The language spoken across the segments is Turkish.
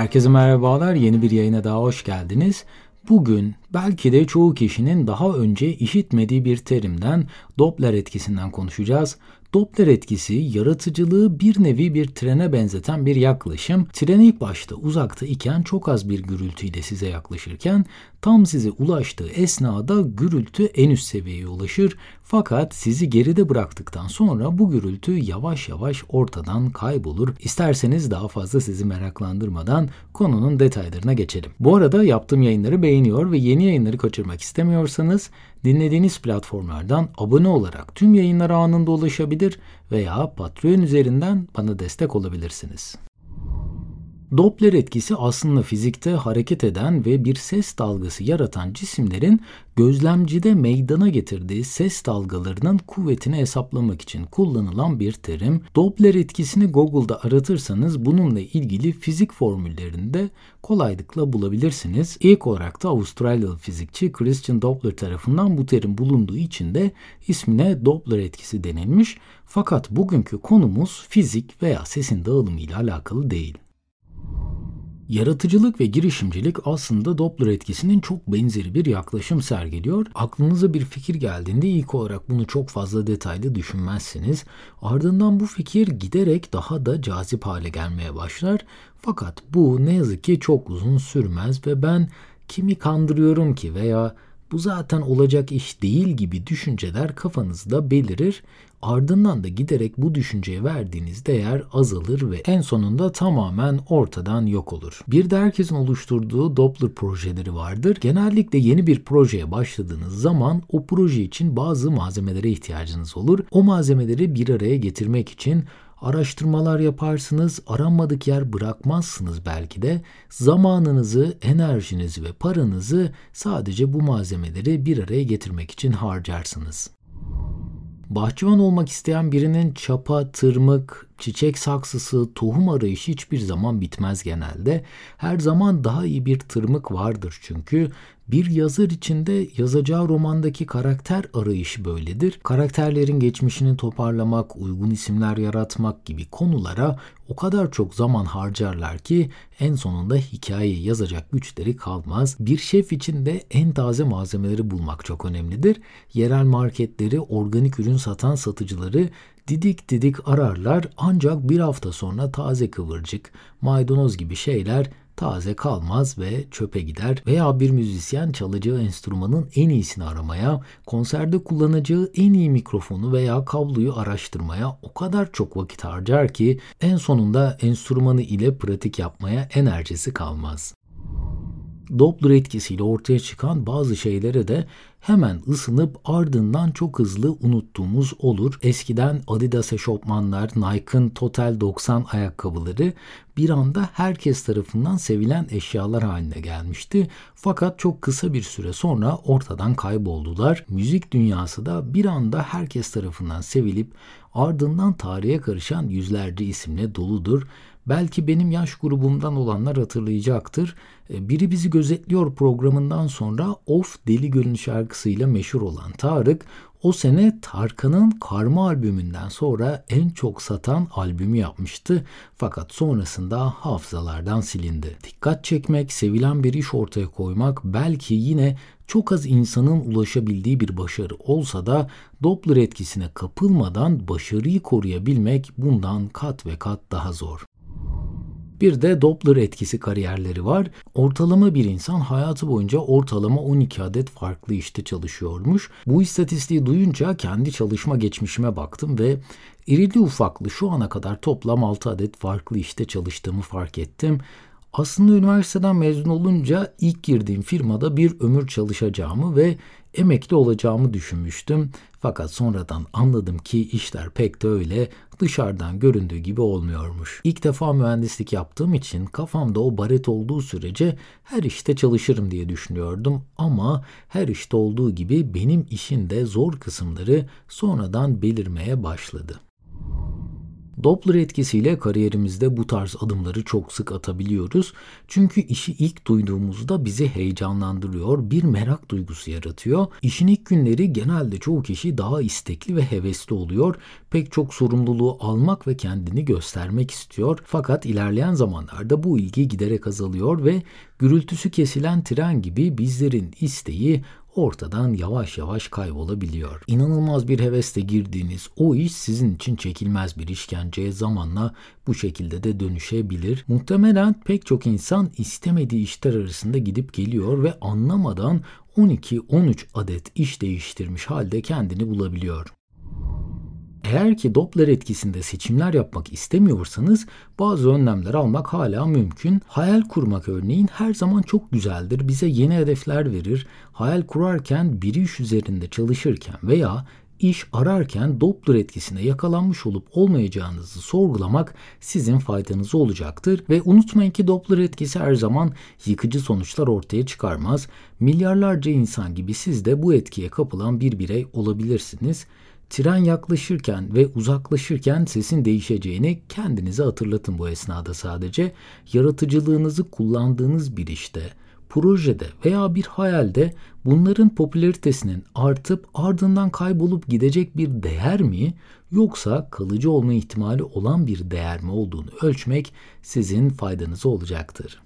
Herkese merhabalar. Yeni bir yayına daha hoş geldiniz. Bugün belki de çoğu kişinin daha önce işitmediği bir terimden Doppler etkisinden konuşacağız. Doppler etkisi yaratıcılığı bir nevi bir trene benzeten bir yaklaşım. Tren ilk başta uzakta iken çok az bir gürültüyle size yaklaşırken tam size ulaştığı esnada gürültü en üst seviyeye ulaşır. Fakat sizi geride bıraktıktan sonra bu gürültü yavaş yavaş ortadan kaybolur. İsterseniz daha fazla sizi meraklandırmadan konunun detaylarına geçelim. Bu arada yaptığım yayınları beğeniyor ve yeni yayınları kaçırmak istemiyorsanız dinlediğiniz platformlardan abone olarak tüm yayınlara anında ulaşabilir veya Patreon üzerinden bana destek olabilirsiniz. Doppler etkisi aslında fizikte hareket eden ve bir ses dalgası yaratan cisimlerin gözlemcide meydana getirdiği ses dalgalarının kuvvetini hesaplamak için kullanılan bir terim. Doppler etkisini Google'da aratırsanız bununla ilgili fizik formüllerini de kolaylıkla bulabilirsiniz. İlk olarak da Avustralyalı fizikçi Christian Doppler tarafından bu terim bulunduğu için de ismine Doppler etkisi denilmiş. Fakat bugünkü konumuz fizik veya sesin dağılımı ile alakalı değil. Yaratıcılık ve girişimcilik aslında Doppler etkisinin çok benzeri bir yaklaşım sergiliyor. Aklınıza bir fikir geldiğinde ilk olarak bunu çok fazla detaylı düşünmezsiniz. Ardından bu fikir giderek daha da cazip hale gelmeye başlar. Fakat bu ne yazık ki çok uzun sürmez ve ben kimi kandırıyorum ki veya bu zaten olacak iş değil gibi düşünceler kafanızda belirir. Ardından da giderek bu düşünceye verdiğiniz değer azalır ve en sonunda tamamen ortadan yok olur. Bir de herkesin oluşturduğu Doppler projeleri vardır. Genellikle yeni bir projeye başladığınız zaman o proje için bazı malzemelere ihtiyacınız olur. O malzemeleri bir araya getirmek için araştırmalar yaparsınız, aranmadık yer bırakmazsınız belki de. Zamanınızı, enerjinizi ve paranızı sadece bu malzemeleri bir araya getirmek için harcarsınız. Bahçıvan olmak isteyen birinin çapa, tırmık, çiçek saksısı, tohum arayışı hiçbir zaman bitmez genelde. Her zaman daha iyi bir tırmık vardır çünkü bir yazar içinde yazacağı romandaki karakter arayışı böyledir. Karakterlerin geçmişini toparlamak, uygun isimler yaratmak gibi konulara o kadar çok zaman harcarlar ki en sonunda hikayeyi yazacak güçleri kalmaz. Bir şef için de en taze malzemeleri bulmak çok önemlidir. Yerel marketleri, organik ürün satan satıcıları didik didik ararlar ancak bir hafta sonra taze kıvırcık, maydanoz gibi şeyler taze kalmaz ve çöpe gider veya bir müzisyen çalacağı enstrümanın en iyisini aramaya, konserde kullanacağı en iyi mikrofonu veya kabloyu araştırmaya o kadar çok vakit harcar ki en sonunda enstrümanı ile pratik yapmaya enerjisi kalmaz. Doppler etkisiyle ortaya çıkan bazı şeylere de hemen ısınıp ardından çok hızlı unuttuğumuz olur. Eskiden Adidas eşofmanlar, Nike'ın Total 90 ayakkabıları bir anda herkes tarafından sevilen eşyalar haline gelmişti. Fakat çok kısa bir süre sonra ortadan kayboldular. Müzik dünyası da bir anda herkes tarafından sevilip ardından tarihe karışan yüzlerce isimle doludur. Belki benim yaş grubumdan olanlar hatırlayacaktır. E, Biri Bizi Gözetliyor programından sonra Of Deli Gönül şarkısıyla meşhur olan Tarık o sene Tarkan'ın Karma albümünden sonra en çok satan albümü yapmıştı. Fakat sonrasında hafızalardan silindi. Dikkat çekmek, sevilen bir iş ortaya koymak belki yine çok az insanın ulaşabildiği bir başarı olsa da Doppler etkisine kapılmadan başarıyı koruyabilmek bundan kat ve kat daha zor. Bir de Doppler etkisi kariyerleri var. Ortalama bir insan hayatı boyunca ortalama 12 adet farklı işte çalışıyormuş. Bu istatistiği duyunca kendi çalışma geçmişime baktım ve irili ufaklı şu ana kadar toplam 6 adet farklı işte çalıştığımı fark ettim. Aslında üniversiteden mezun olunca ilk girdiğim firmada bir ömür çalışacağımı ve emekli olacağımı düşünmüştüm. Fakat sonradan anladım ki işler pek de öyle dışarıdan göründüğü gibi olmuyormuş. İlk defa mühendislik yaptığım için kafamda o baret olduğu sürece her işte çalışırım diye düşünüyordum ama her işte olduğu gibi benim işin de zor kısımları sonradan belirmeye başladı. Doppler etkisiyle kariyerimizde bu tarz adımları çok sık atabiliyoruz. Çünkü işi ilk duyduğumuzda bizi heyecanlandırıyor, bir merak duygusu yaratıyor. İşin ilk günleri genelde çoğu kişi daha istekli ve hevesli oluyor. Pek çok sorumluluğu almak ve kendini göstermek istiyor. Fakat ilerleyen zamanlarda bu ilgi giderek azalıyor ve gürültüsü kesilen tren gibi bizlerin isteği ortadan yavaş yavaş kaybolabiliyor. İnanılmaz bir hevesle girdiğiniz o iş sizin için çekilmez bir işkenceye zamanla bu şekilde de dönüşebilir. Muhtemelen pek çok insan istemediği işler arasında gidip geliyor ve anlamadan 12-13 adet iş değiştirmiş halde kendini bulabiliyor. Eğer ki Doppler etkisinde seçimler yapmak istemiyorsanız bazı önlemler almak hala mümkün. Hayal kurmak örneğin her zaman çok güzeldir. Bize yeni hedefler verir. Hayal kurarken bir iş üzerinde çalışırken veya iş ararken Doppler etkisine yakalanmış olup olmayacağınızı sorgulamak sizin faydanıza olacaktır. Ve unutmayın ki Doppler etkisi her zaman yıkıcı sonuçlar ortaya çıkarmaz. Milyarlarca insan gibi siz de bu etkiye kapılan bir birey olabilirsiniz. Tren yaklaşırken ve uzaklaşırken sesin değişeceğini kendinize hatırlatın bu esnada sadece. Yaratıcılığınızı kullandığınız bir işte, projede veya bir hayalde bunların popülaritesinin artıp ardından kaybolup gidecek bir değer mi yoksa kalıcı olma ihtimali olan bir değer mi olduğunu ölçmek sizin faydanıza olacaktır.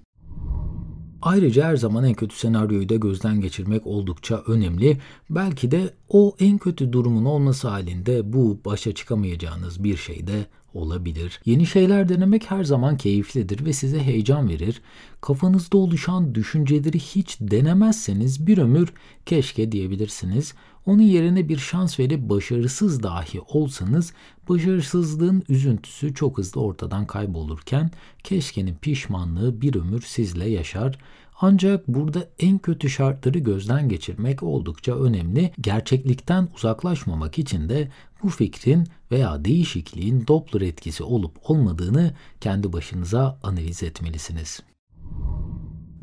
Ayrıca her zaman en kötü senaryoyu da gözden geçirmek oldukça önemli. Belki de o en kötü durumun olması halinde bu başa çıkamayacağınız bir şey de olabilir. Yeni şeyler denemek her zaman keyiflidir ve size heyecan verir. Kafanızda oluşan düşünceleri hiç denemezseniz bir ömür keşke diyebilirsiniz. Onun yerine bir şans verip başarısız dahi olsanız başarısızlığın üzüntüsü çok hızlı ortadan kaybolurken keşkenin pişmanlığı bir ömür sizle yaşar. Ancak burada en kötü şartları gözden geçirmek oldukça önemli. Gerçeklikten uzaklaşmamak için de bu fikrin veya değişikliğin Doppler etkisi olup olmadığını kendi başınıza analiz etmelisiniz.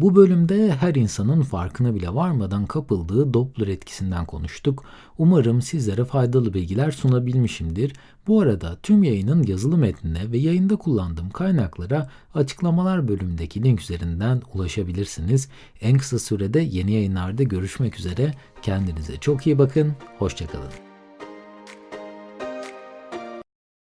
Bu bölümde her insanın farkına bile varmadan kapıldığı Doppler etkisinden konuştuk. Umarım sizlere faydalı bilgiler sunabilmişimdir. Bu arada tüm yayının yazılı metnine ve yayında kullandığım kaynaklara açıklamalar bölümündeki link üzerinden ulaşabilirsiniz. En kısa sürede yeni yayınlarda görüşmek üzere. Kendinize çok iyi bakın. Hoşçakalın.